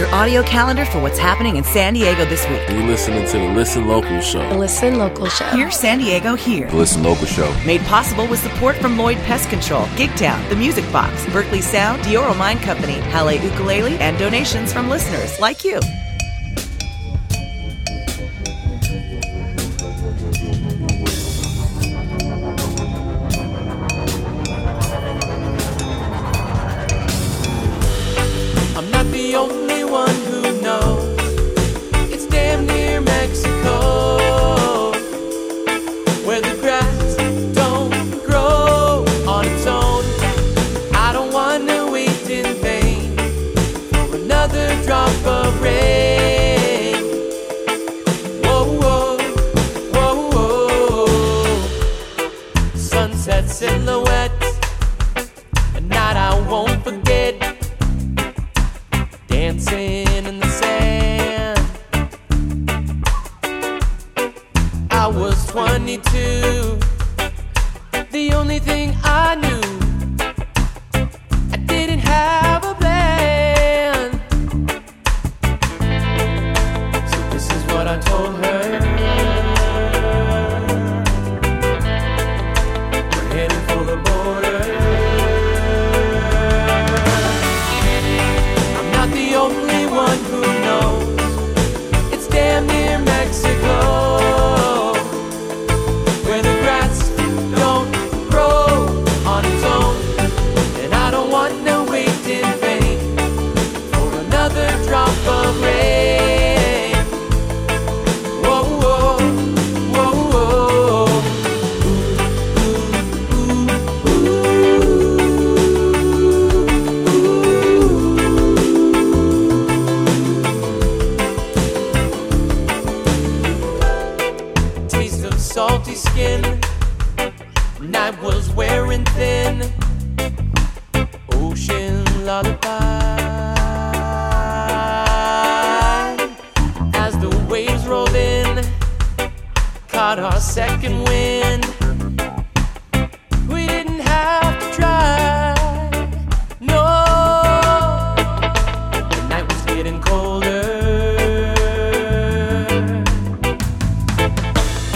your audio calendar for what's happening in San Diego this week. You're listening to the Listen Local Show. The Listen Local Show. Hear San Diego here. The Listen Local Show. Made possible with support from Lloyd Pest Control, Gigtown, The Music Box, Berkeley Sound, Dioro Mine Company, Halle Ukulele, and donations from listeners like you.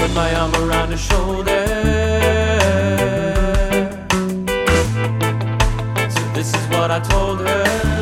Put my arm around her shoulder. So this is what I told her.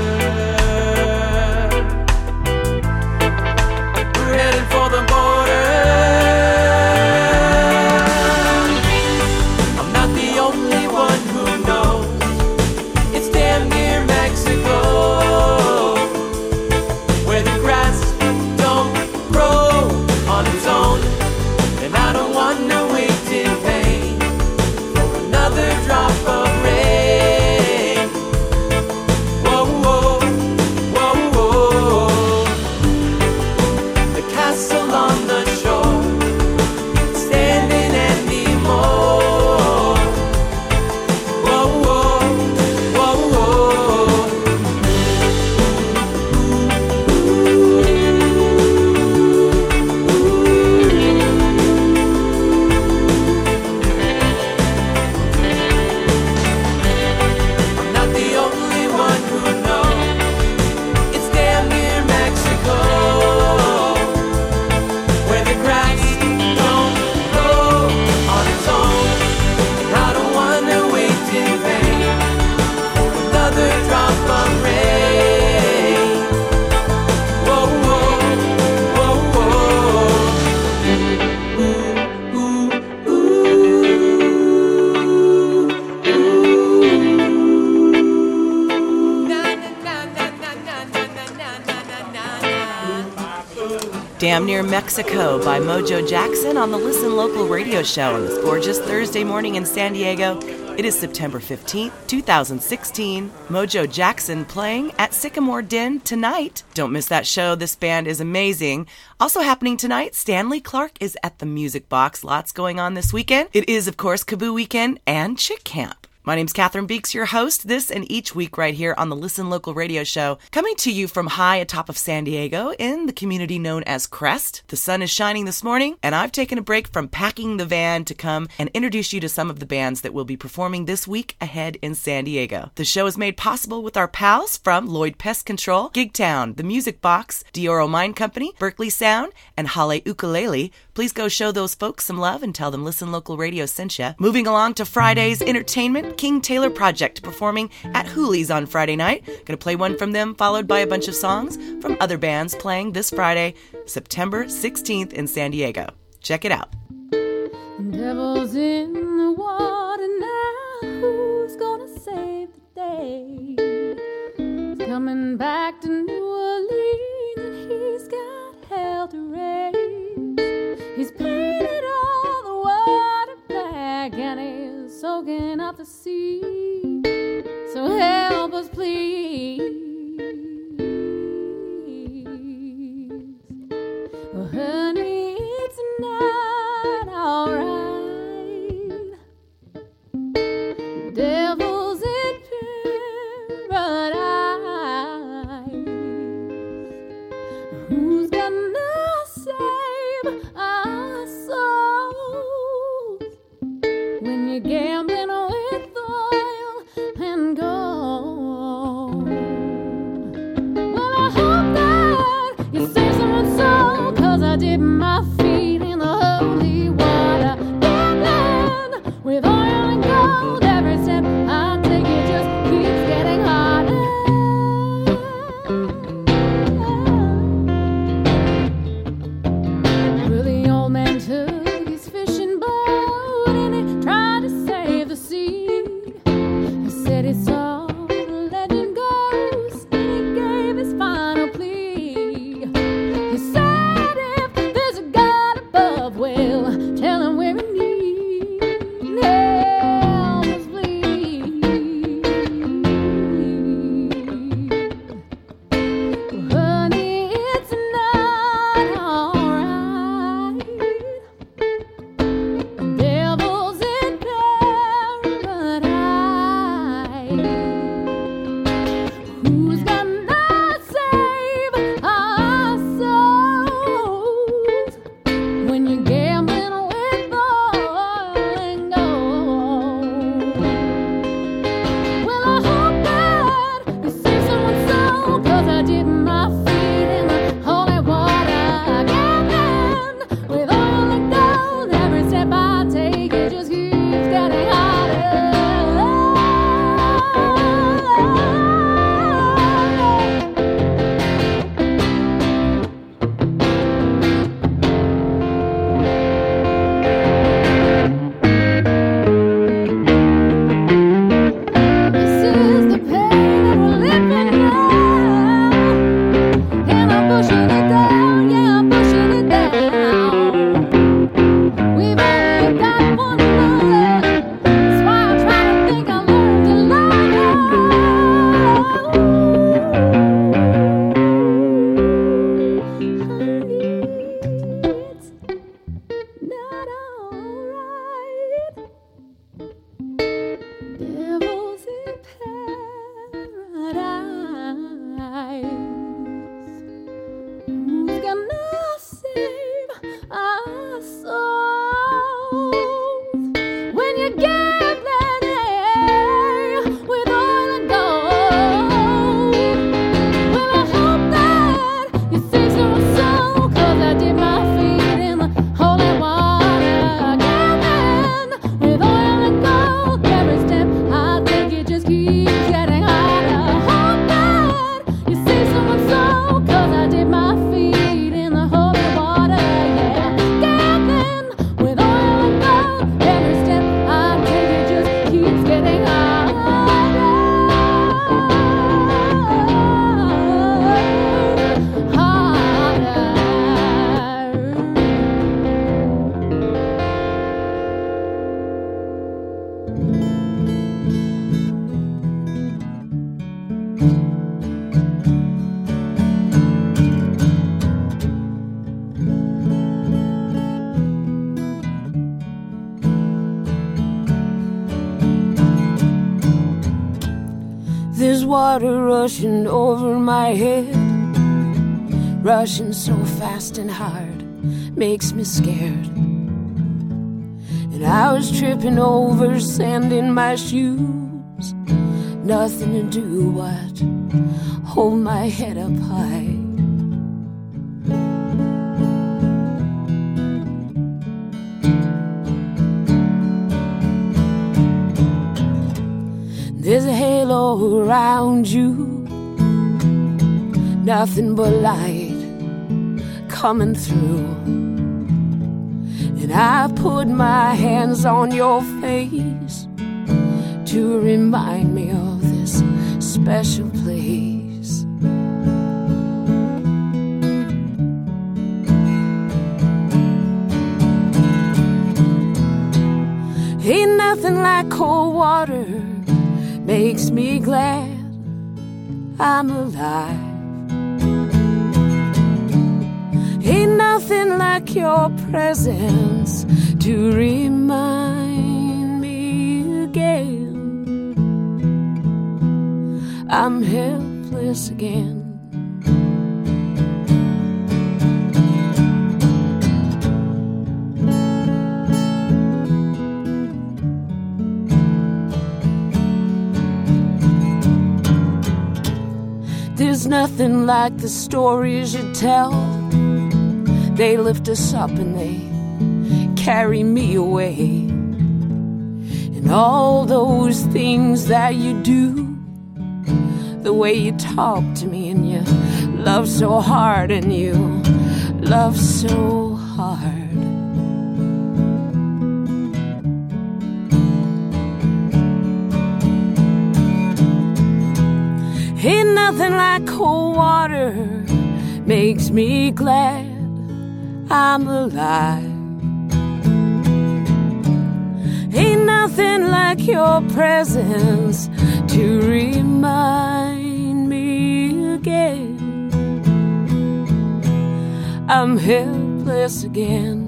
Damn Near Mexico by Mojo Jackson on the Listen Local radio show on this gorgeous Thursday morning in San Diego. It is September 15th, 2016. Mojo Jackson playing at Sycamore Den tonight. Don't miss that show. This band is amazing. Also happening tonight, Stanley Clarke is at the Music Box. Lots going on this weekend. It is, of course, KAABOO Weekend and Chick Camp. My name's Catherine Beeks, your host, this and each week right here on the Listen Local radio show, coming to you from high atop of San Diego in the community known as Crest. The sun is shining this morning, and I've taken a break from packing the van to come and introduce you to some of the bands that will be performing this week ahead in San Diego. The show is made possible with our pals from Lloyd Pest Control, Gigtown, The Music Box, Dioro Mine Company, Berkeley Sound, and Hale Ukulele. Please go show those folks some love and tell them Listen Local Radio sent you. Moving along to Friday's entertainment, King Taylor Project performing at Hooley's on Friday night. Gonna play one from them, followed by a bunch of songs from other bands playing this Friday, September 16th in San Diego. Check it out. Devil's in the water now. Who's gonna save the day? He's coming back to New Orleans and he's got hell to raise. He's painted soaking up the sea. So help us, please. My head, rushing so fast and hard, makes me scared. And I was tripping over sand in my shoes, nothing to do but hold my head up high. Nothing but light coming through. And I put my hands on your face to remind me of this special place. Ain't nothing like cold water makes me glad I'm alive. Ain't nothing like your presence to remind me again. I'm helpless again. There's nothing like the stories you tell. They lift us up and they carry me away. And all those things that you do, the way you talk to me and you love so hard and you love so hard. Ain't nothing like cold water makes me glad I'm alive. Ain't nothing like your presence to remind me again. I'm helpless again.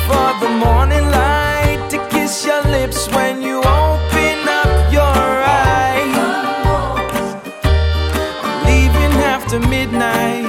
Before the morning light to kiss your lips when you open up your eyes leaving after midnight.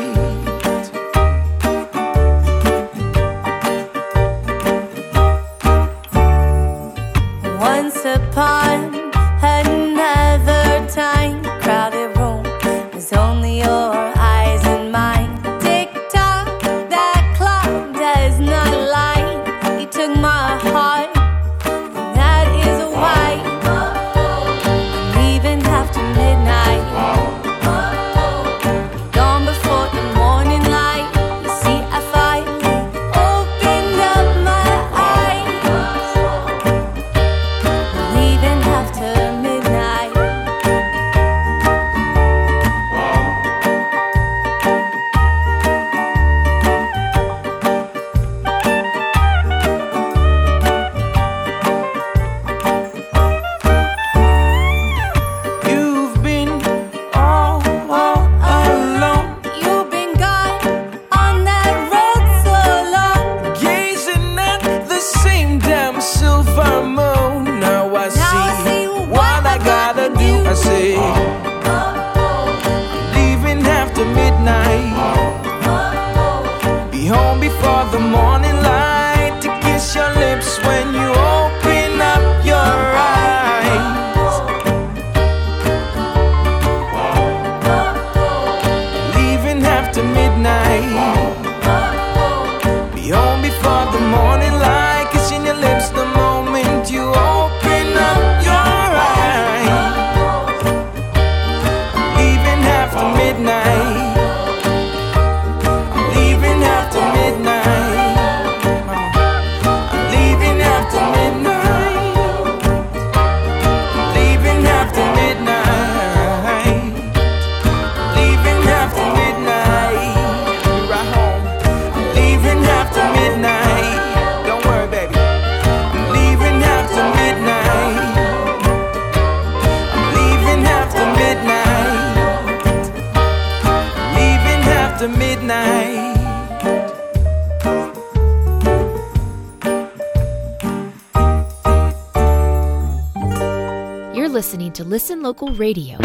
listening to Listen Local Radio.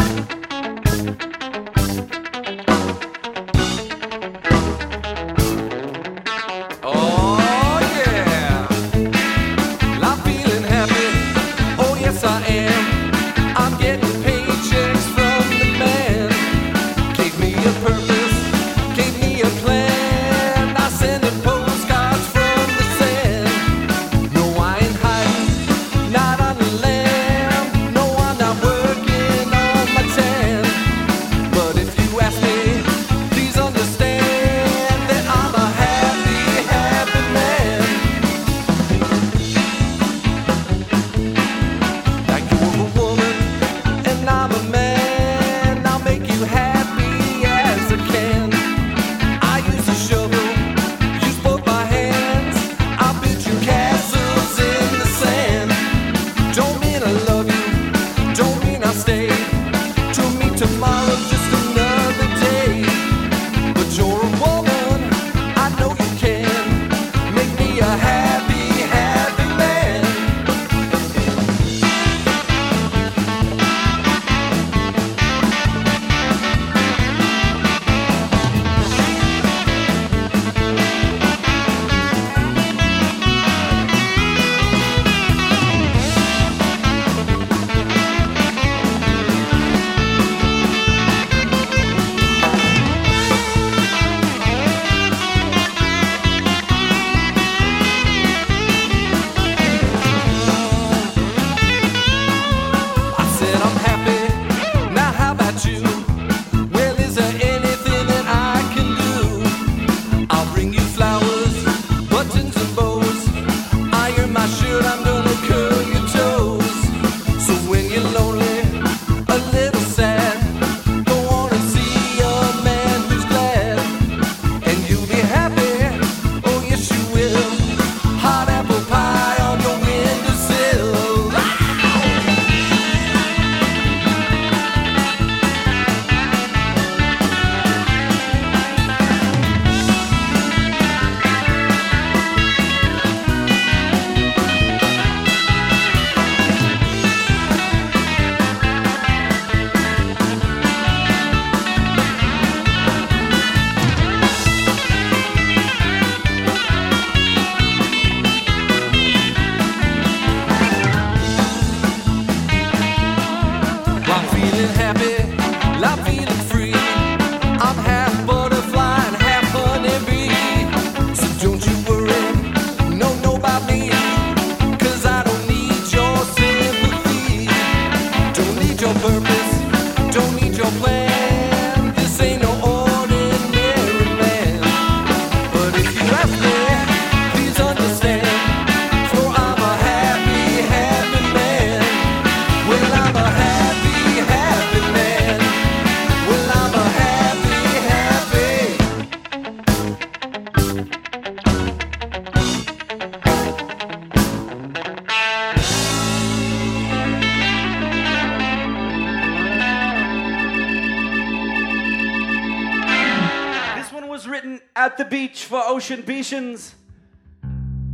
Russian Beesians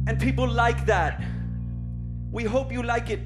and people like that. We hope you like it.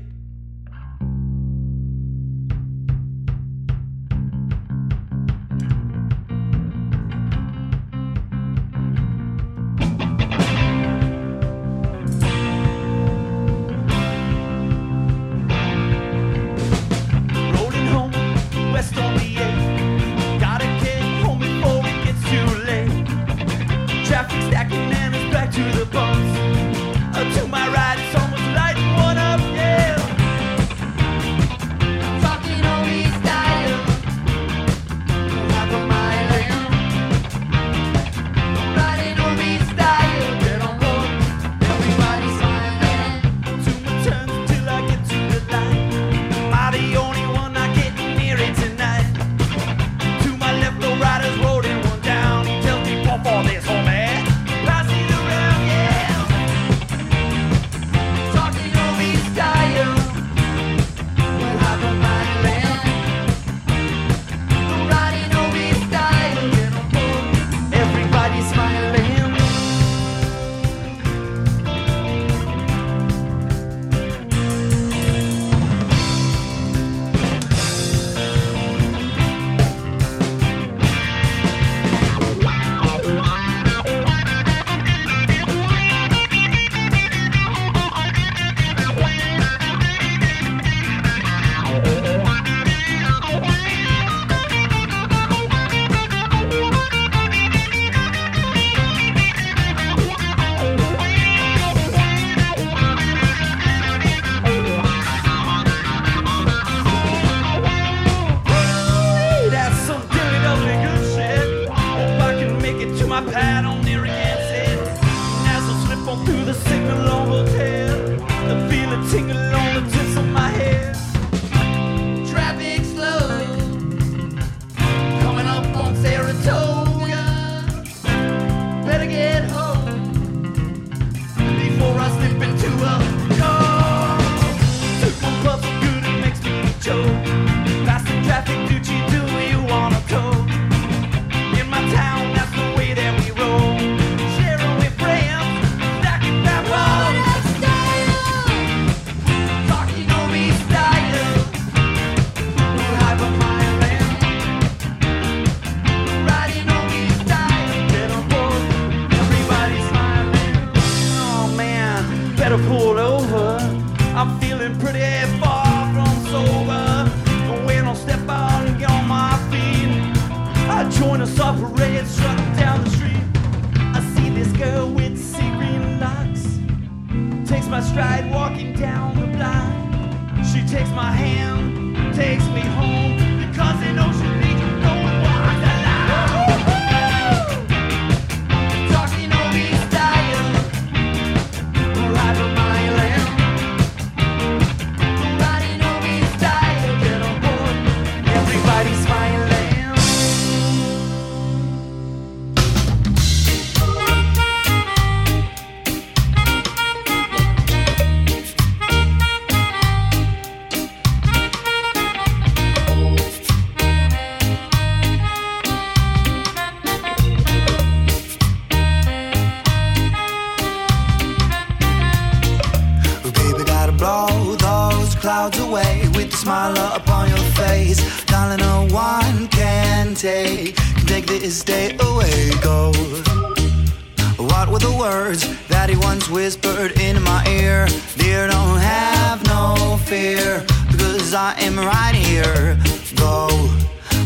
fear because I am right here. Go.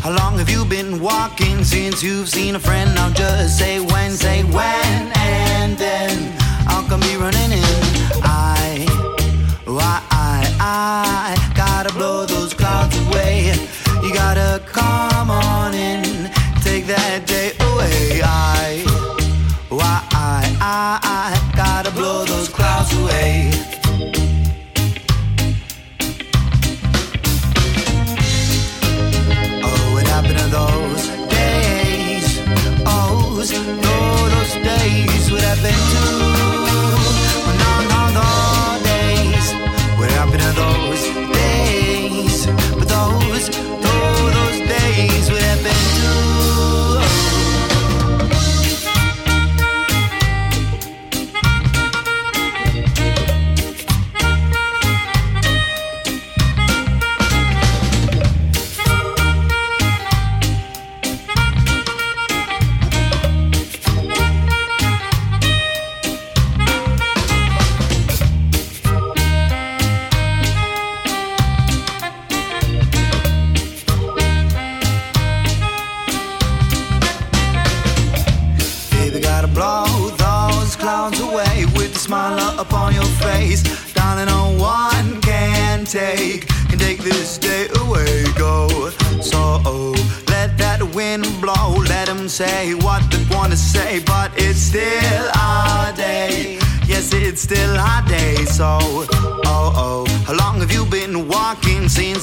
How long have you been walking since you've seen a friend? Now just say when, say when, and then I'll come be running in. I, oh, I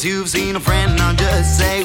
you've seen a friend, I'll just say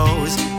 knows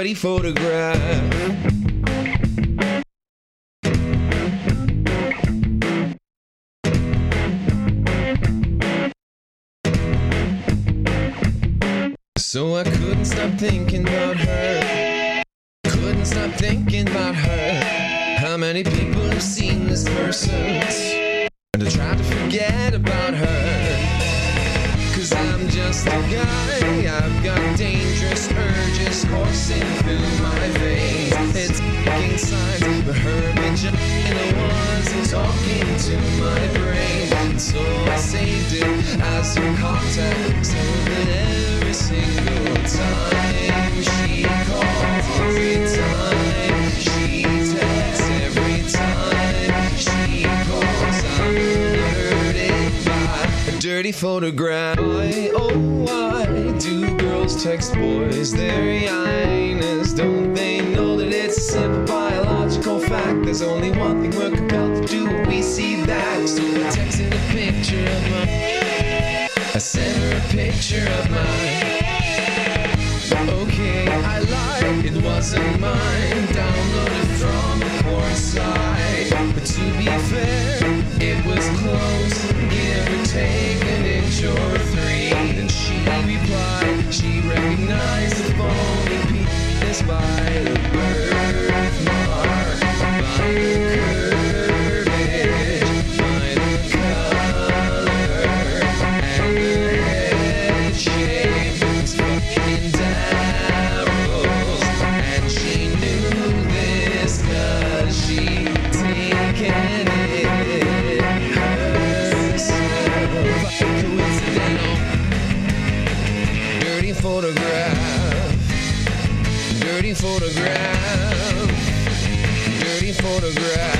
dirty photograph. So I couldn't stop thinking about her. Couldn't stop thinking about her. How many people have seen this person? And I tried to forget about her. Cause I'm just a guy. I've got coursing through my veins. It's fucking signs, but her vagina wasn't talking to my brain. And so I saved it as a contact so that every single time she calls, every time she texts, every time she calls, I'm alerted by a dirty photograph. Why, oh, why girls text boys their hyenas? Don't they know that it's a simple biological fact? There's only one thing we're compelled to do we see that. So I texted a picture of my. I sent her a picture of mine. Okay, I lied, it wasn't mine. Downloaded from a porn site. But to be fair, it was close. Give or take an inch or three. Then she replied, she recognized the phony penis by the birthmark, by the photograph, dirty photograph.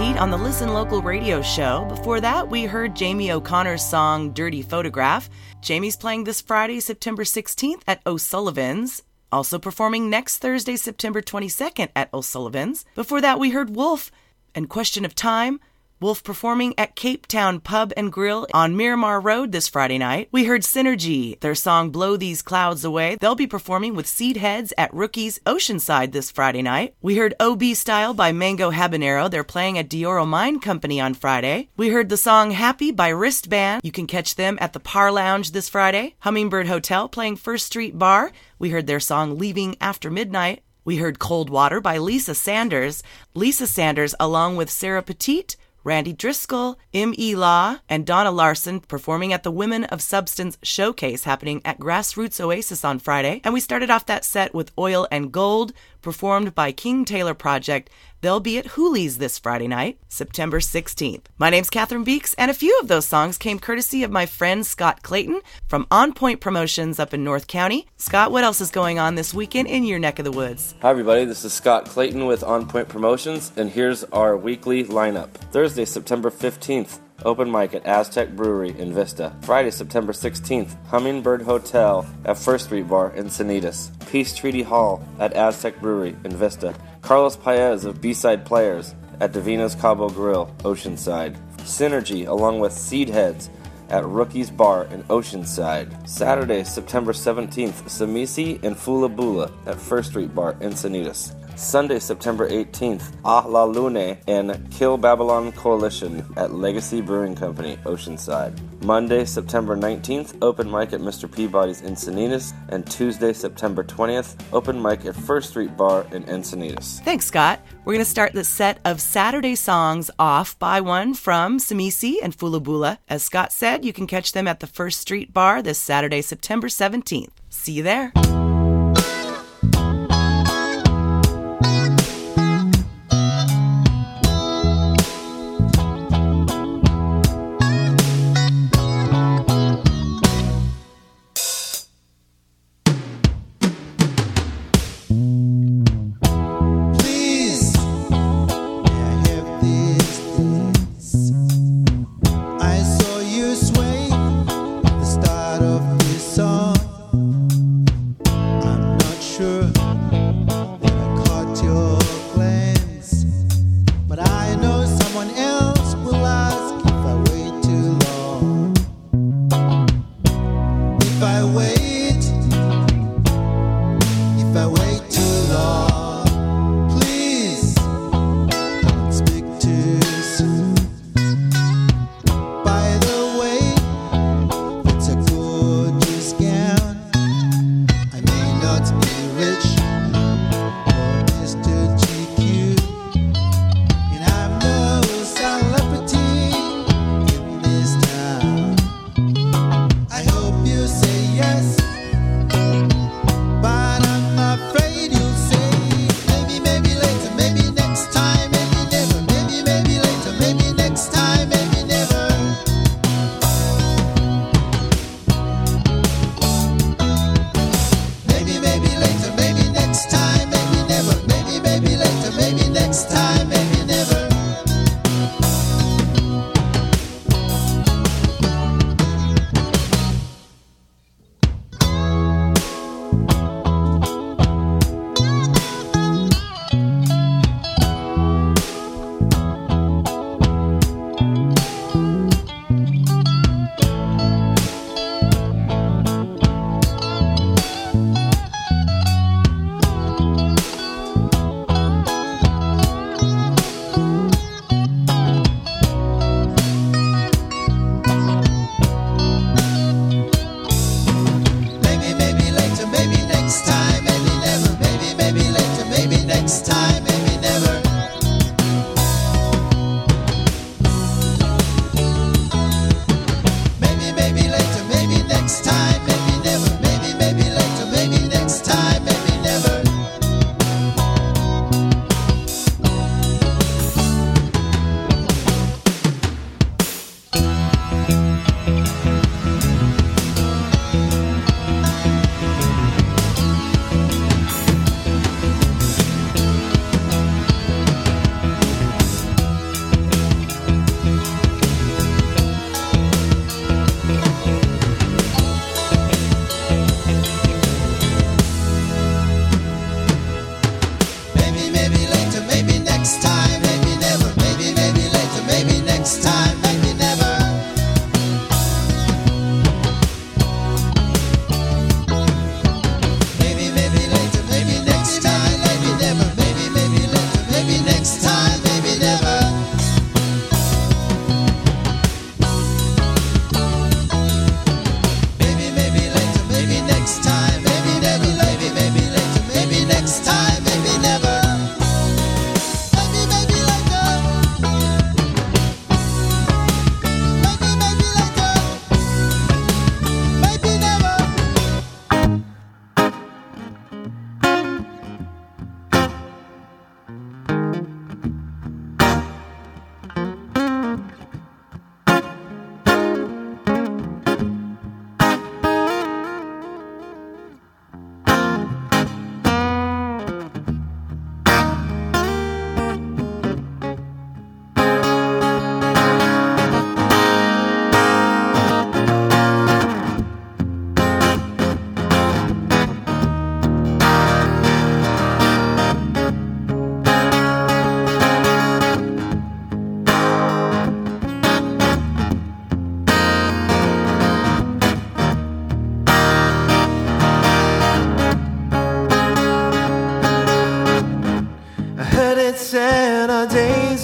On the Listen Local radio show. Before that, we heard Jamie O'Connor's song Dirty Photograph. Jamie's playing this Friday, September 16th at O'Sullivan's. Also performing next Thursday, September 22nd at O'Sullivan's. Before that, we heard Wolf and Question of Time. Wolf performing at Cape Town Pub and Grill on Miramar Road this Friday night. We heard Synergy, their song Blow These Clouds Away. They'll be performing with Seed Heads at Rookies Oceanside this Friday night. We heard OB Style by Mango Habanero. They're playing at De Oro Mine Company on Friday. We heard the song Happy by Wristband. You can catch them at the Par Lounge this Friday. Hummingbird Hotel playing First Street Bar. We heard their song Leaving After Midnight. We heard Cold Water by Lisa Sanders. Lisa Sanders, along with Sara Petite, Randy Driscoll, M.E. Law, and Donna Larson performing at the Women of Substance Showcase happening at Grassroots Oasis on Friday. And we started off that set with Oil and Gold, performed by King Taylor Project. They'll be at Hooley's this Friday night, September 16th. My name's Catherine Beeks, and a few of those songs came courtesy of my friend Scott Clayton from On Point Promotions up in North County. Scott, what else is going on this weekend in your neck of the woods? Hi, everybody. This is Scott Clayton with On Point Promotions, and here's our weekly lineup. Thursday, September 15th, open mic at Aztec Brewery in Vista. Friday, September 16th, Hummingbird Hotel at First Street Bar in Encinitas. Peace Treaty Hall at Aztec Brewery in Vista. Karlos Paez of B-Side Players at Davina's Cabo Grill, Oceanside. Synergy along with Seed Heads at Rookie's Bar in Oceanside. Saturday, September 17th, Samisi and Fula Bula at First Street Bar in Encinitas. Sunday, September 18th, Ah La Lune and Kill Babylon Coalition at Legacy Brewing Company, Oceanside. Monday, September 19th, open mic at Mr. Peabody's Encinitas, and Tuesday, September 20th, open mic at First Street Bar in Encinitas. Thanks, Scott. We're going to start the set of Saturday songs off by one from Samisi and Fulabula. As Scott said, you can catch them at the First Street Bar this Saturday, September 17th. See you there.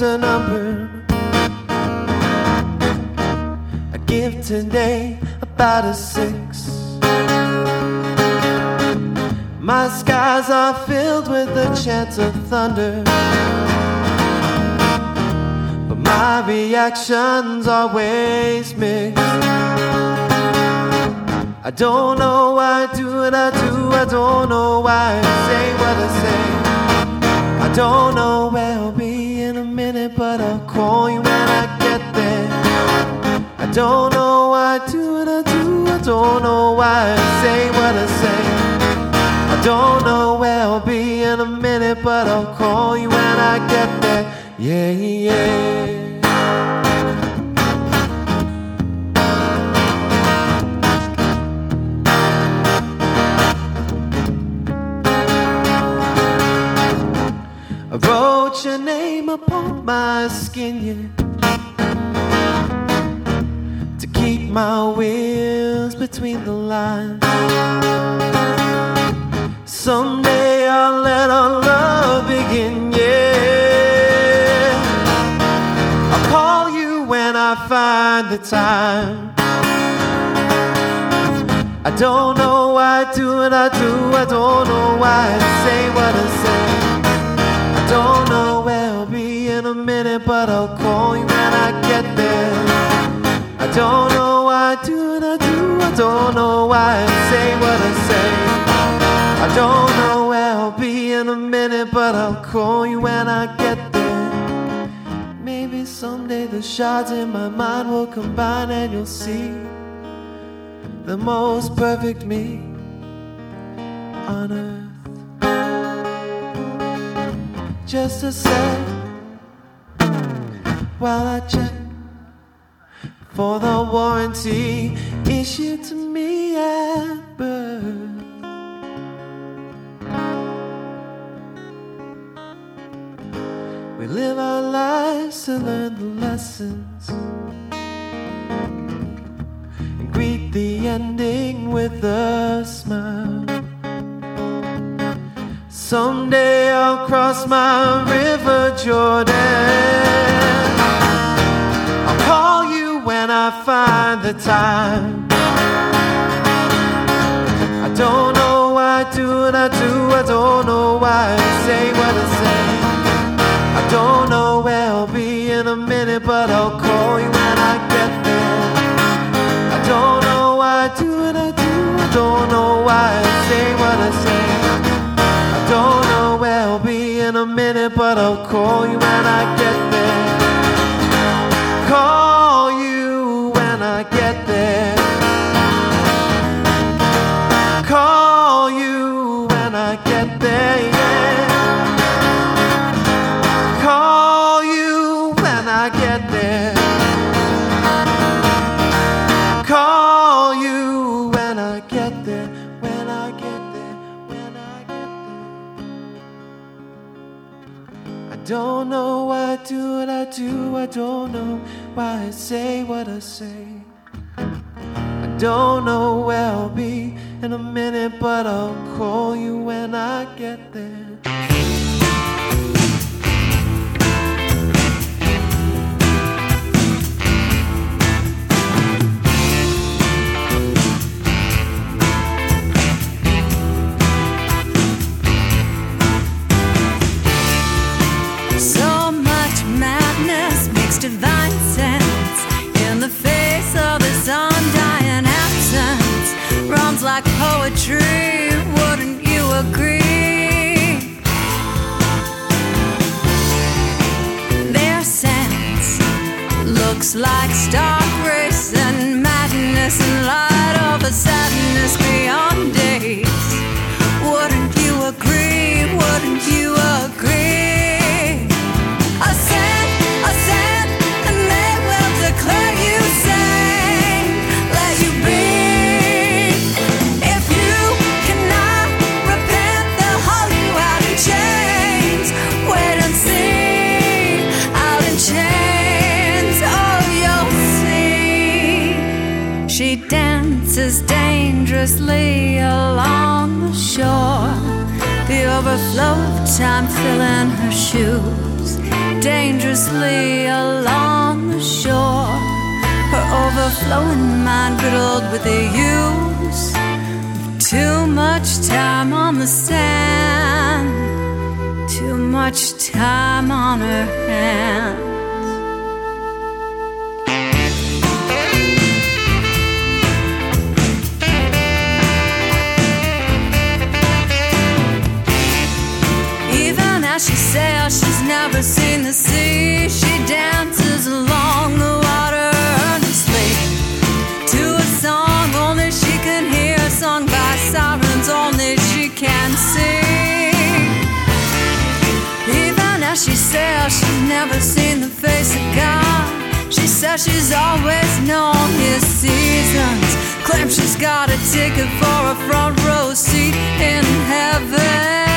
A number. I give today about a six. My skies are filled with the chance of thunder. But my reactions always mixed. I don't know why I do what I do. I don't know why I say what I say. I don't know where I'll be I don't know why I do what I do. I don't know why I say what I say. I don't know where I'll be in a minute, but I'll call you when I get there. Yeah, yeah. I wrote your name upon my skin, yeah. My wheels between the lines. Someday I'll let our love begin, yeah. I'll call you when I find the time. I don't know why I do what I do. I don't know why I say what I say. I don't know where I'll be in a minute, but I'll call you when I get there. I don't know I do what I do. I don't know why I say what I say. I don't know where I'll be in a minute, but I'll call you when I get there. Maybe someday the shards in my mind will combine and you'll see the most perfect me on earth. Just a sec while I check for the warranty issued to me at birth. We live our lives to learn the lessons and greet the ending with a smile. Someday I'll cross my river Jordan. When I find the time. I don't know why I do what I do. I don't know why I say what I say. I don't know where I'll be in a minute, but I'll call you when I get there. I don't know why I do what I do. I don't know why I say what I say. I don't know where I'll be in a minute, but I'll call you when I get there. Say what I say. I don't know where I'll be in a minute, but I'll call you when I get there. Runs like poetry, wouldn't you agree? Their sense looks like stark grace and madness in light of a sadness beyond dangerously along the shore. The overflow of time filling her shoes. dangerously along the shore. Her overflowing mind riddled with the use of too much time on the sand, too much time on her hands. She sails, she's never seen the sea. She dances along the water earnestly to a song only she can hear, sung by sirens only she can sing. Even as she sails, she's never seen the face of God. She says she's always known his seasons. Claims she's got a ticket for a front row seat in heaven.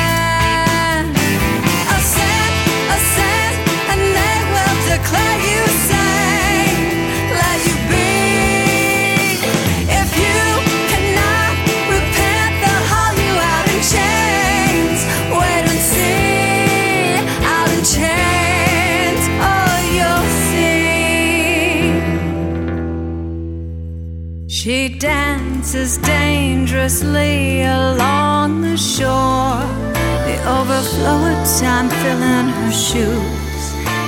Dances dangerously along the shore. The overflow of time filling her shoes.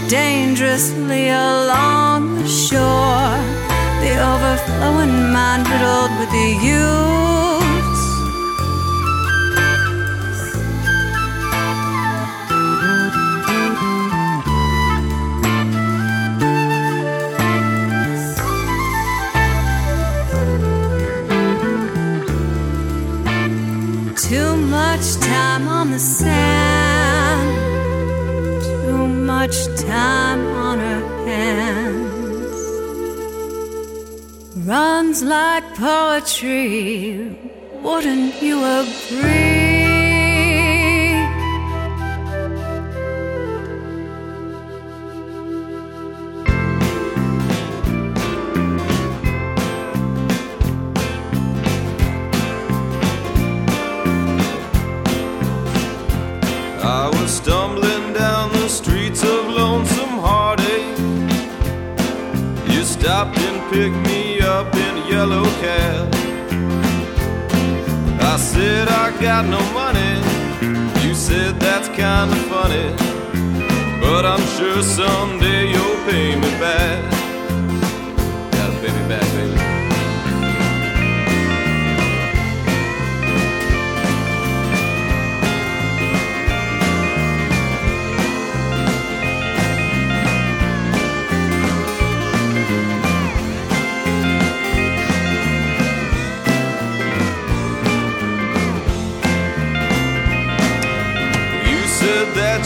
Dangerously along the shore. The overflowing mind riddled with the use. The sand. Too much time on her hands. Runs like poetry. Wouldn't you agree? Picked me up in a yellow cab. I said I got no money. You said that's kinda funny. But I'm sure someday you'll pay me back.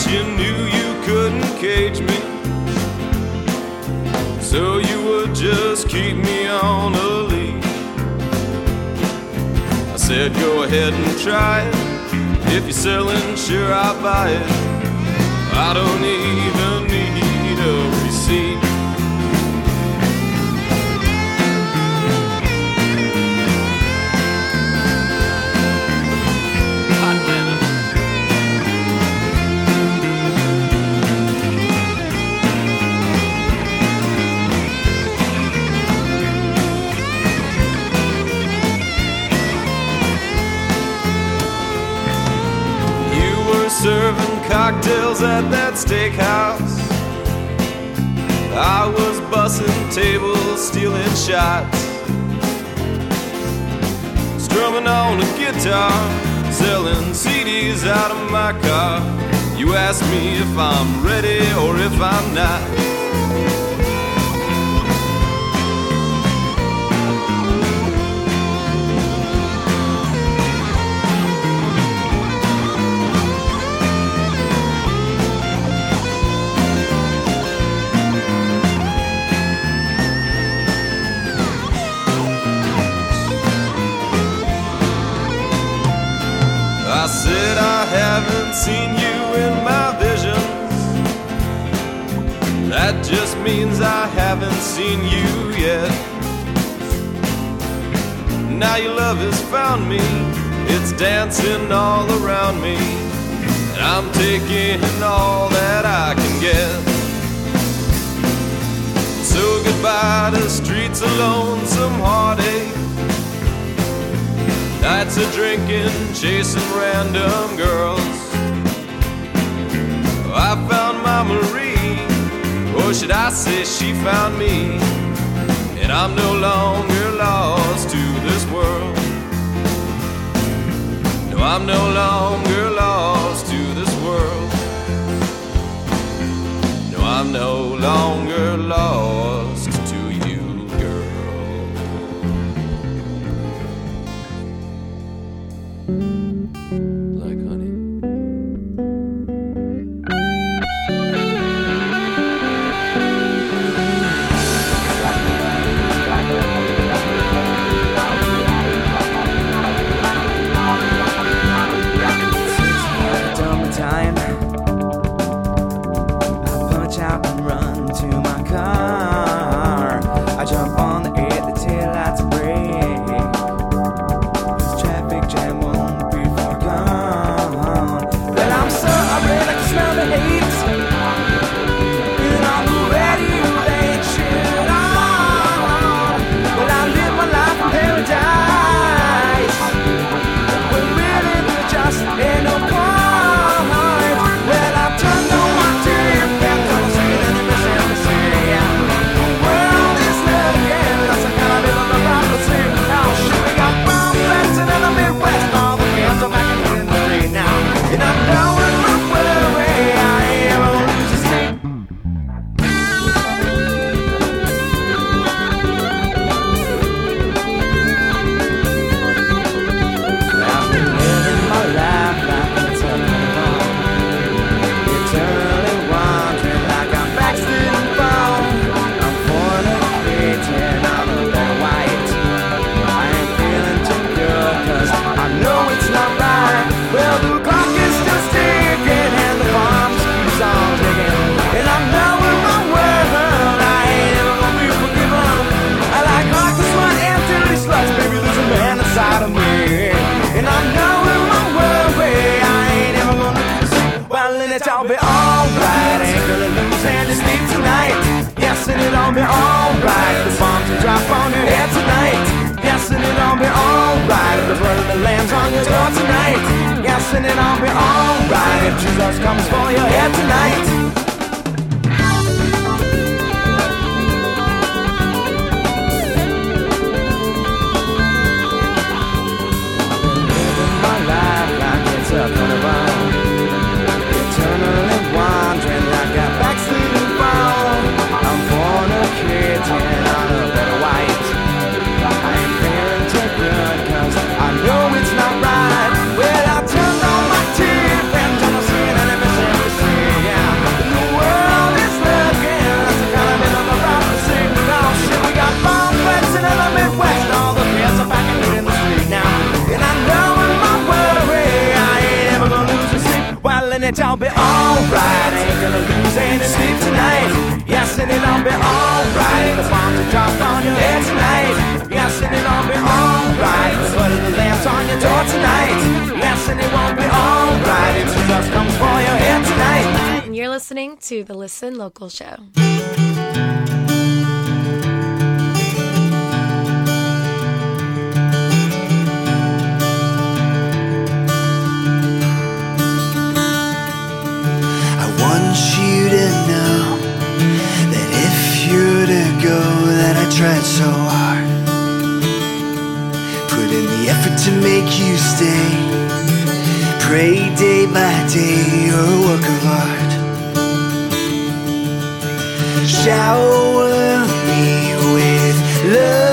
You knew you couldn't cage me. So you would just keep me on a leash. I said, go ahead and try it. If you're selling, sure I'll buy it. I don't even cocktails at that steakhouse. I was bussing tables, stealing shots. Strumming on a guitar, selling CDs out of my car. You ask me if I'm ready or if I'm not. seen you in my visions. That just means I haven't seen you yet. Now your love has found me, it's dancing all around me. And I'm taking all that I can get. So goodbye to streets of lonesome heartache. Nights of drinking, chasing random girls. Marie, or should I say she found me? And I'm no longer lost to this world. No, I'm no longer lost to this world. No, I'm no longer lost. that I'll be alright. Ain't gonna lose any sleep tonight. Yes, and it'll be alright. The bombs are dropped on your head tonight. Yes, and it'll be alright. The blood of the lamb's on your door tonight. Yes, and it won't be alright. It just comes for your head tonight. And you're listening to the Listen Local Show. want you to know that if you're to go, that I tried so hard. Put in the effort to make you stay. Pray day by day, you're a work of art. Shower me with love.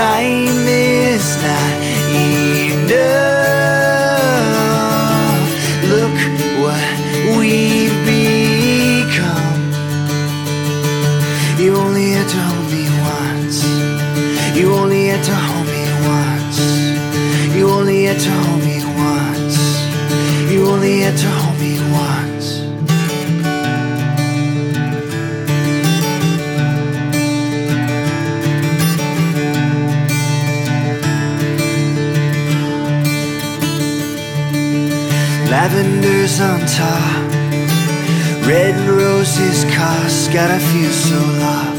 time is not enough. Santa, on top. Red roses cost, Gotta feel so lost.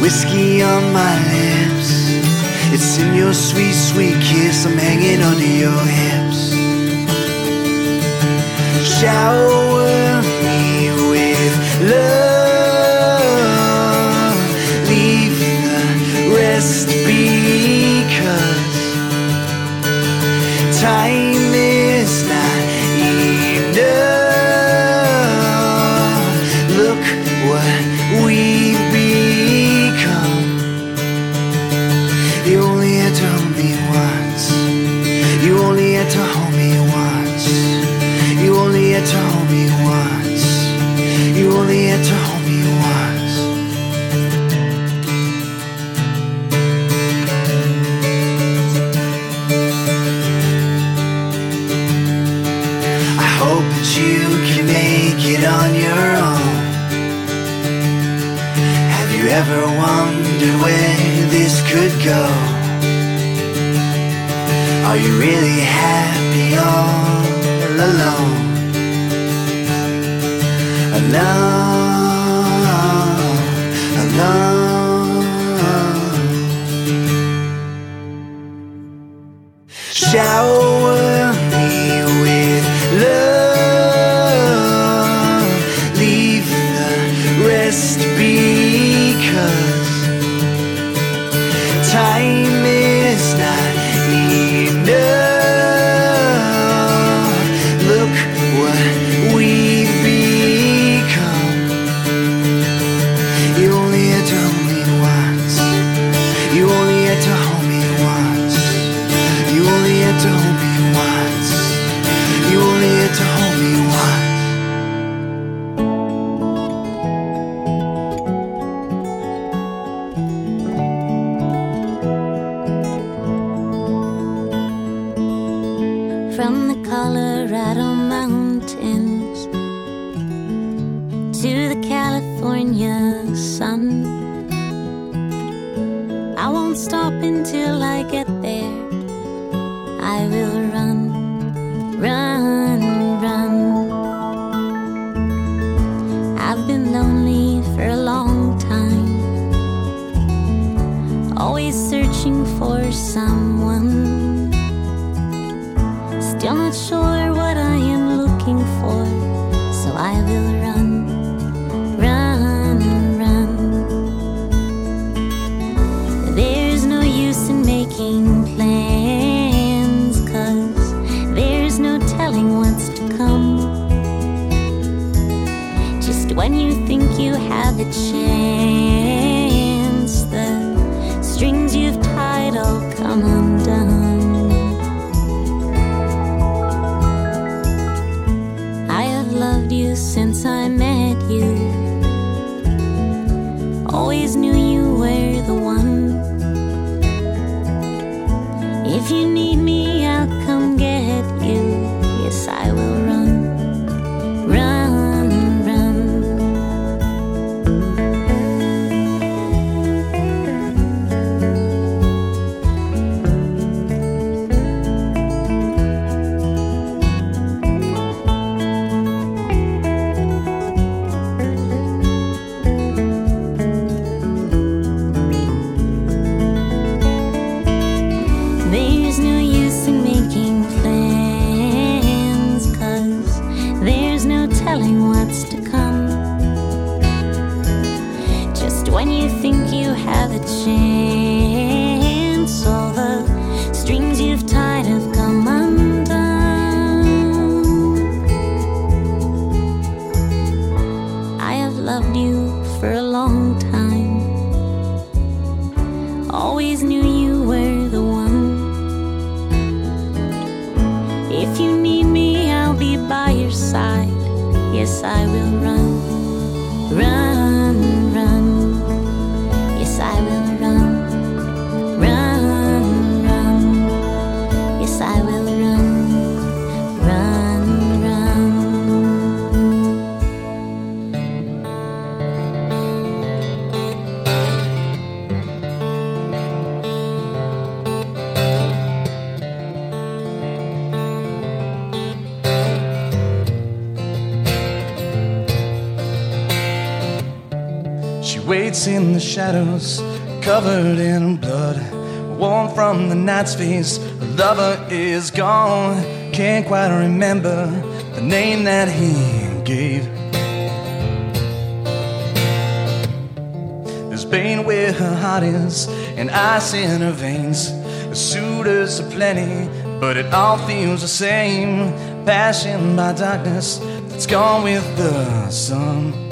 Whiskey on my lips, it's in your sweet, sweet kiss. I'm hanging onto your hips. Shower me with love. you need shadows, covered in blood. Warm from the night's face, her lover is gone. Can't quite remember the name that he gave. There's pain where her heart is, and ice in her veins. The suitors are plenty, but it all feels the same. Passion by darkness that's gone with the sun.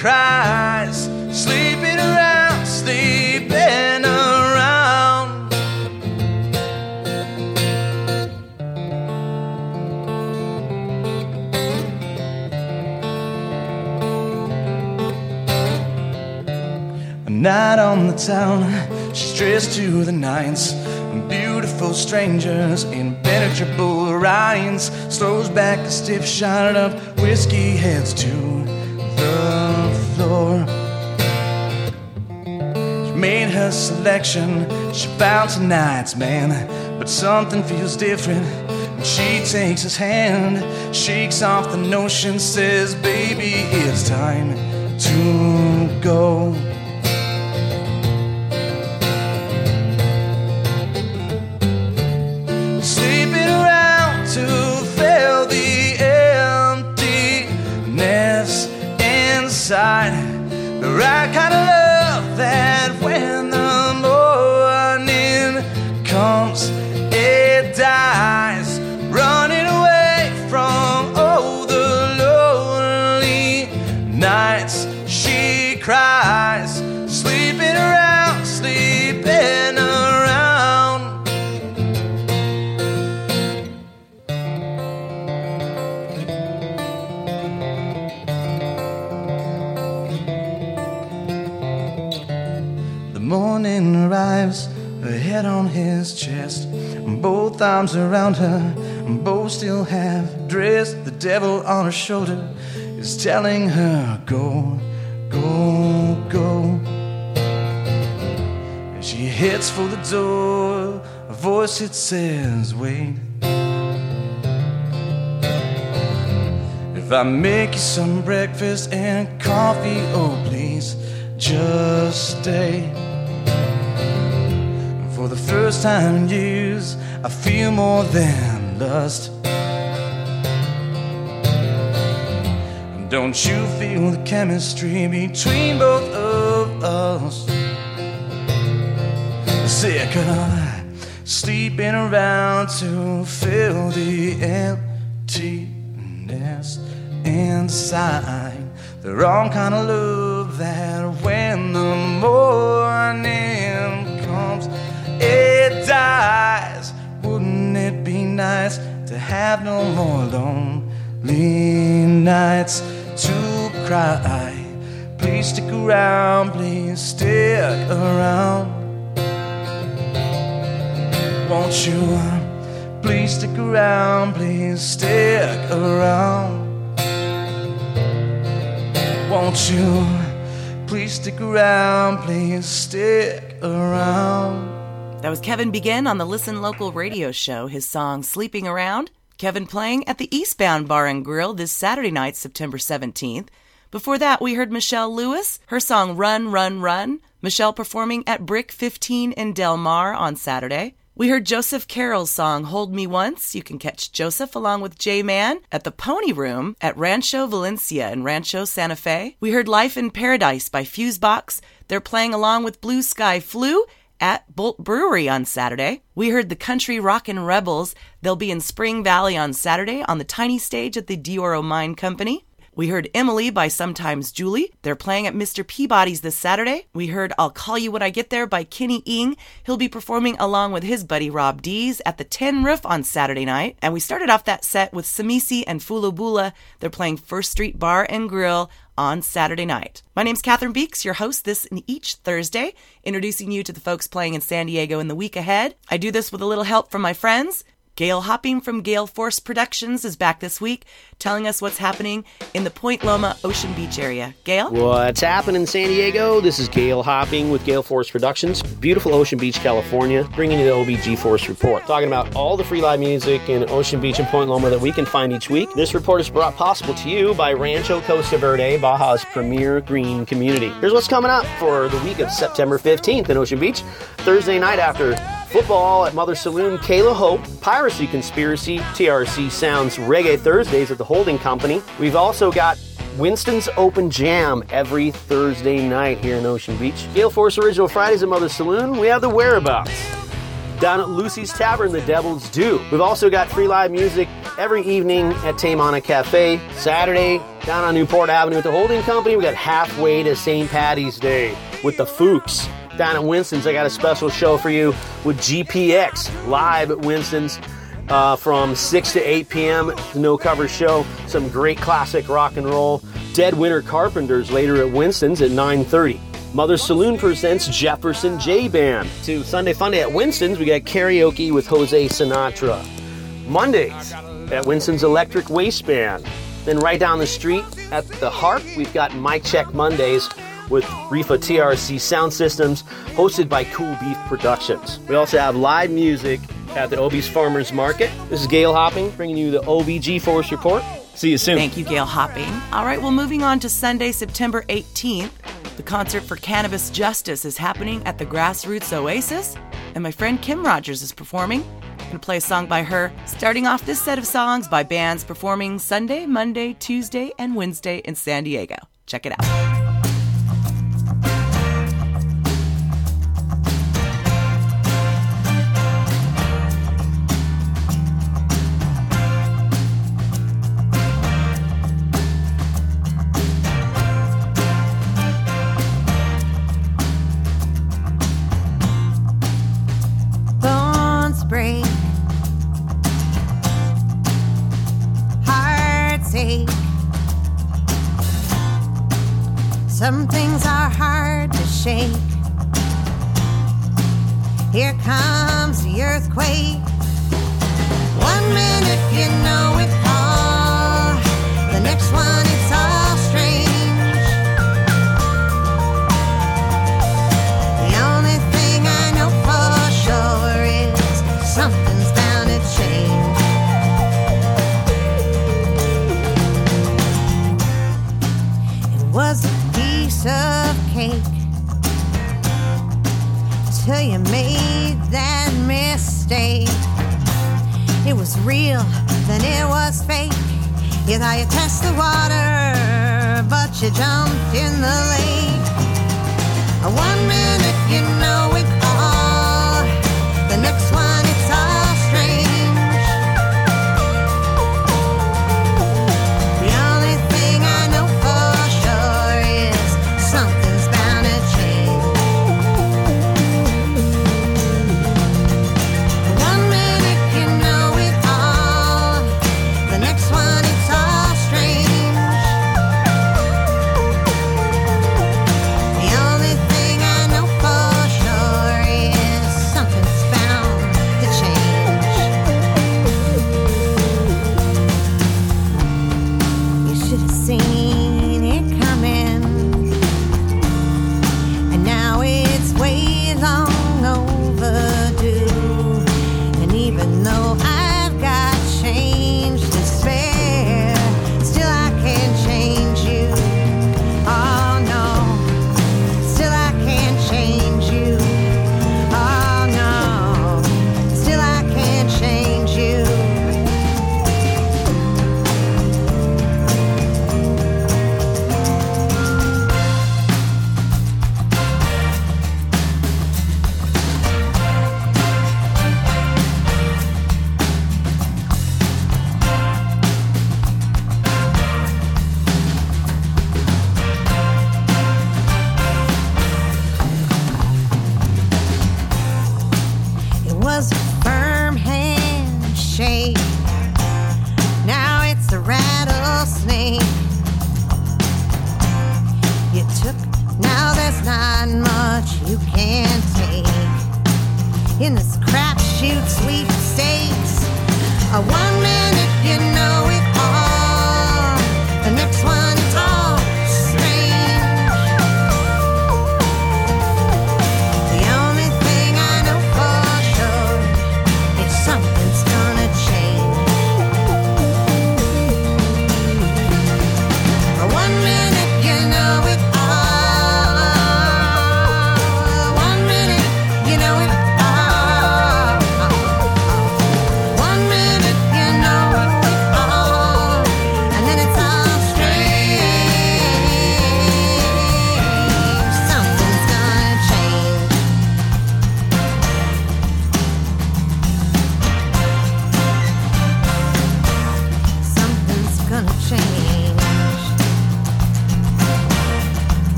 Cries. Sleeping around, sleeping around. A night on the town, she's dressed to the nines. Beautiful strangers, impenetrable rhymes. Slows back a stiff shot of whiskey, heads to made her selection, she found tonight's man. But something feels different when she takes his hand, shakes off the notion, says, Baby, it's time to go. Sleeping around to fill the emptiness inside. The right kind of both arms around her, and both still half dressed. The devil on her shoulder is telling her, Go, go, go. As she heads for the door, a voice it says, Wait. If I make you some breakfast and coffee, oh please, just stay. For the first time in years, I feel more than lust. Don't you feel the chemistry between both of us? Sick of sleeping around to fill the emptiness inside. The wrong kind of love that have no more lonely nights to cry? Please stick around, please stick around. Won't you uh, please stick around, please stick around? Won't you uh, please stick around, please stick around? That was Kevin Begin on the Listen Local radio show, his song Sleeping Around. Kevin playing at the Eastbound Bar and Grill this Saturday night, September 17th. Before that, we heard Michelle Lewis, her song Run, Run, Run. Michelle performing at Brick 15 in Del Mar on Saturday. We heard Joseph Carroll's song Hold Me Once. You can catch Joseph along with J Man at the Pony Room at Rancho Valencia in Rancho Santa Fe. We heard Life in Paradise by Fusebox. They're playing along with Blue Sky Flu at Bolt Brewery on Saturday. We heard the Country Rockin' Rebels. They'll be in Spring Valley on Saturday on the tiny stage at the De Oro Mine Company. We heard Emily by Sometimes Julie. They're playing at Mr. Peabody's this Saturday. We heard I'll Call You When I Get There by Kenny Ing. He'll be performing along with his buddy Rob Dees at the Tin Roof on Saturday night. And we started off that set with Samisi and Fulabula. They're playing First Street Bar and Grill on Saturday night. My name's Catherine Beeks, your host this and each Thursday, introducing you to the folks playing in San Diego in the week ahead. I do this with a little help from my friends. Gail Hopping from Gale Force Productions is back this week, telling us what's happening in the Point Loma Ocean Beach area. Gail? What's happening in San Diego? This is Gail Hopping with Gale Force Productions, beautiful Ocean Beach, California, bringing you the OBG Force Report. Talking about all the free live music in Ocean Beach and Point Loma that we can find each week. This report is brought possible to you by Rancho Costa Verde, Baja's premier green community. Here's what's coming up for the week of September 15th in Ocean Beach. Thursday night after Football at Mother Saloon, Kayla Hope, Piracy Conspiracy, TRC Sounds Reggae Thursdays at the Holding Company. We've also got Winston's Open Jam every Thursday night here in Ocean Beach. Gale Force Original Fridays at Mother Saloon. We have the Whereabouts. Down at Lucy's Tavern, the Devil's Due. We've also got free live music every evening at Taymana Cafe. Saturday, down on Newport Avenue at the Holding Company. We got halfway to St. Patty's Day with the Fooks down at Winston's, I got a special show for you with GPX live at Winston's uh, from 6 to 8 p.m. No cover show. Some great classic rock and roll. Dead Winter Carpenters later at Winston's at 9:30. Mother Saloon presents Jefferson J Band. To Sunday Funday at Winston's, we got karaoke with Jose Sinatra. Mondays at Winston's Electric Waistband. Then right down the street at the Harp, we've got Mic Check Mondays with Rifa TRC Sound Systems, hosted by Cool Beef Productions. We also have live music at the Obie's Farmers Market. This is Gail Hopping bringing you the OBG Force Report. See you soon. Thank you, Gail Hopping. All right, well, moving on to Sunday, September 18th. The concert for Cannabis Justice is happening at the Grassroots Oasis, and my friend Kim Rogers is performing. I'm going to play a song by her, starting off this set of songs by bands performing Sunday, Monday, Tuesday, and Wednesday in San Diego. Check it out. Comes the earthquake. One minute you know it all, the next one it's all strange. The only thing I know for sure is something's bound to change. It was a piece of cake till you made mistake. It was real, then it was fake. You thought you test the water, but you jumped in the lake. One minute you know it all, the next one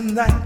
tonight,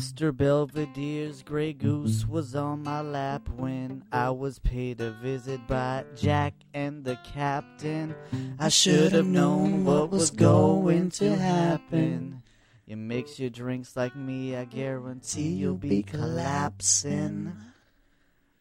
Mr. Belvedere's Grey Goose was on my lap when I was paid a visit by Jack and the captain. I should have known what was going to happen. You mix your drinks like me, I guarantee you'll be collapsing.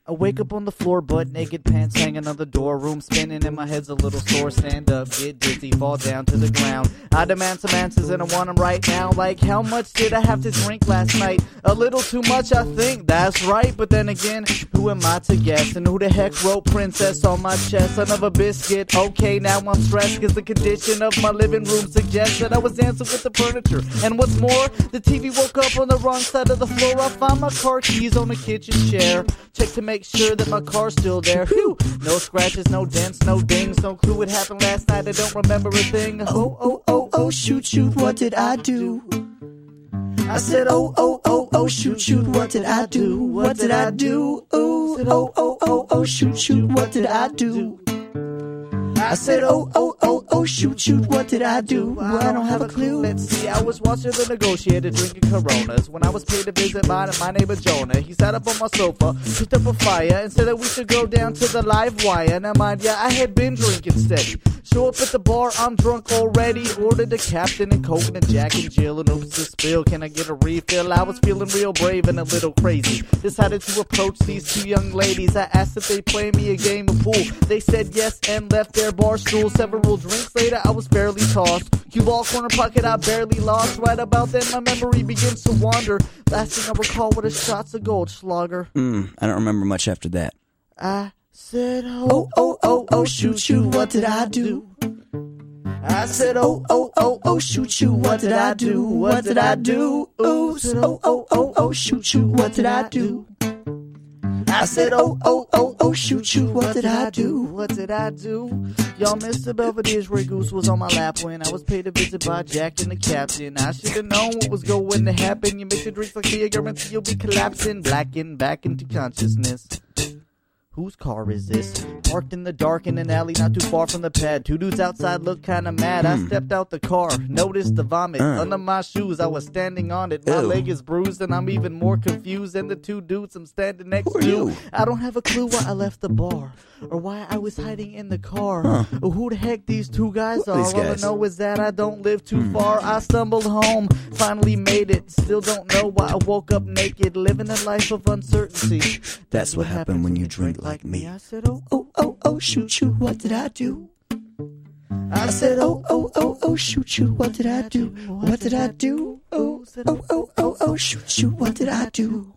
I wake up on the floor, butt naked, pants hanging on the door, room spinning, and my head's a little sore. Stand up, get dizzy, fall down to the ground. I demand some answers, and I want them right now. Like, how much did I have to drink last night? A little too much, I think, that's right. But then again, who am I to guess? And who the heck wrote Princess on my chest? Son of a biscuit. Okay, now I'm stressed, cause the condition of my living room suggests that I was dancing with the furniture. And what's more, the TV woke up on the wrong side of the floor. I found my car keys on the kitchen chair. Check to make sure that my car's still there. Whew. No scratches, no dents, no dings. No clue what happened last night. I don't remember a thing. Oh, oh, oh, oh, oh, shoot, shoot, what did I do? I said, oh, oh, oh, oh, shoot, shoot, what did I do? What did I do? Ooh, oh, oh, oh, oh, shoot, shoot, what did I do? I said, oh, oh, oh, oh, shoot, shoot, what did I do? Well, I don't have a clue. Let's see, I was watching the negotiator drinking Coronas when I was paid to visit my, my neighbor Jonah. He sat up on my sofa, picked up a fire, and said that we should go down to the live wire. Now, mind ya, I had been drinking steady. Show up at the bar, I'm drunk already. Ordered a captain and coke and a Jack and Jill and oops, spill. Can I get a refill? I was feeling real brave and a little crazy. Decided to approach these two young ladies. I asked if they play me a game of pool. They said yes and left their bar stool. Several drinks later, I was barely tossed. Cue ball corner pocket, I barely lost. Right about then, my memory begins to wander. Last thing I recall were the shots of Goldschlager. Hmm, I don't remember much after that. I said, oh, oh, oh, oh, shoot, shoot, what did I do? I said, oh, oh, oh, oh, shoot, shoot, what did I do? What did I do? Ooh, said, oh, oh, oh, oh, shoot, shoot, what did I do? I said, oh, oh, oh, oh, shoot, shoot, what did I do? What did I do? Y'all, Mr. Belvedere's Grey Goose was on my lap when I was paid a visit by Jack and the captain. I should have known what was going to happen. You make your drinks like I guarantee you'll be collapsing, blacking back into consciousness. Whose car is this? Parked in the dark in an alley not too far from the pad. Two dudes outside look kinda mad. I stepped out the car, noticed the vomit Uh. under my shoes. I was standing on it. My Ew. leg is bruised and I'm even more confused than the two dudes I'm standing next to. you? I don't have a clue why I left the bar or why I was hiding in the car Huh. or who the heck these two guys are. All I guys? Hmm. know is that I don't live too far. I stumbled home, finally made it. Still don't know why I woke up naked, living a life of uncertainty. That's what happened when you drink like me. I said, oh, oh, oh, oh, shoot, shoot, what did I do? I said, oh, oh, oh, oh, shoot, shoot, what did I do? What did I do? Oh, oh, oh, oh, oh, shoot, shoot, what did I do?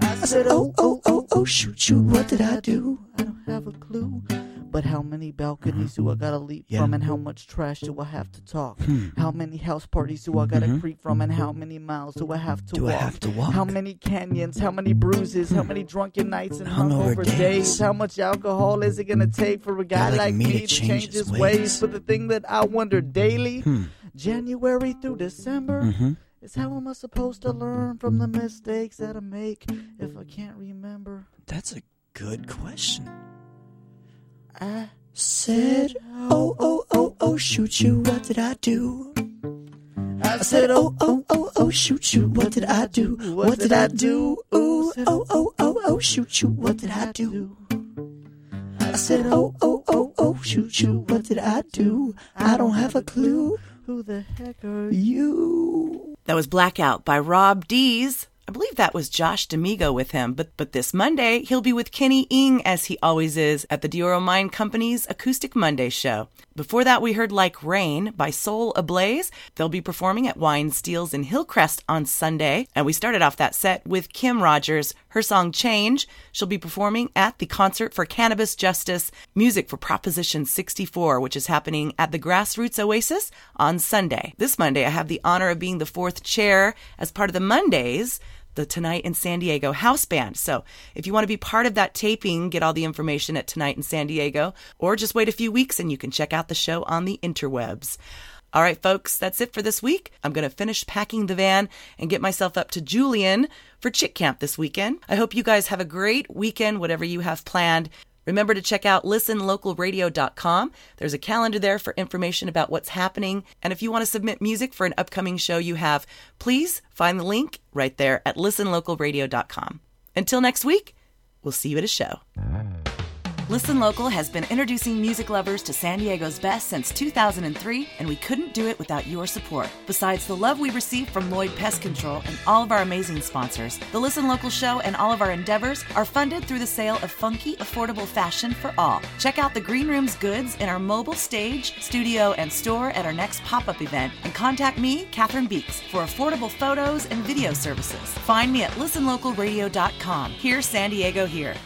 I said, oh, oh, oh, oh, shoot, shoot, what did I do? I don't have a clue. But how many balconies do I gotta leap Yeah. from, and how much trash do I have to talk? Hmm. How many house parties do I gotta Mhm. creep from, and how many miles do I have to Do I walk? have to walk? How many canyons? How many bruises? How many drunken nights and Hungover days. days? How much alcohol is it gonna take for a guy like like, me me, to change change his ways? ways? But the thing that I wonder daily, Hmm. January through December, Mhm. is how am I supposed to learn from the mistakes that I make if I can't remember? That's a good question. I said, oh, oh, oh, oh, shoot, shoot, what did I do? I said, oh, oh, oh, oh, shoot, shoot, what did I do? What did I do? Ooh, oh, oh, oh, oh, shoot, shoot, what did I do? I said, oh, oh, oh, oh, shoot, shoot, what did I do? I don't have a clue. Who the heck are you? That was Blackout by Rob Dees. I believe that was Josh D'Amigo with him, but but this Monday he'll be with Kenny Ing as he always is at the De Oro Company's Acoustic Monday show. Before that, we heard Like Rain by Soul Ablaze. They'll be performing at Wine Steals in Hillcrest on Sunday. And we started off that set with Kim Rogers, her song Change. She'll be performing at the Concert for Cannabis Justice Music for Proposition 64, which is happening at the Grassroots Oasis on Sunday. This Monday, I have the honor of being the fourth chair as part of the Mondays the Tonight in San Diego house band. So if you want to be part of that taping, get all the information at Tonight in San Diego, or just wait a few weeks and you can check out the show on the interwebs. All right, folks, that's it for this week. I'm going to finish packing the van and get myself up to Julian for Chick Camp this weekend. I hope you guys have a great weekend, whatever you have planned. Remember to check out listenlocalradio.com. There's a calendar there for information about what's happening. And if you want to submit music for an upcoming show you have, please find the link right there at listenlocalradio.com. Until next week, we'll see you at a show. Listen Local has been introducing music lovers to San Diego's best since 2003, and we couldn't do it without your support. Besides the love we receive from Lloyd Pest Control and all of our amazing sponsors, the Listen Local show and all of our endeavors are funded through the sale of funky, affordable fashion for all. Check out the Green Room's goods in our mobile stage, studio, and store at our next pop up event, and contact me, Catherine Beeks, for affordable photos and video services. Find me at listenlocalradio.com. Here, San Diego here.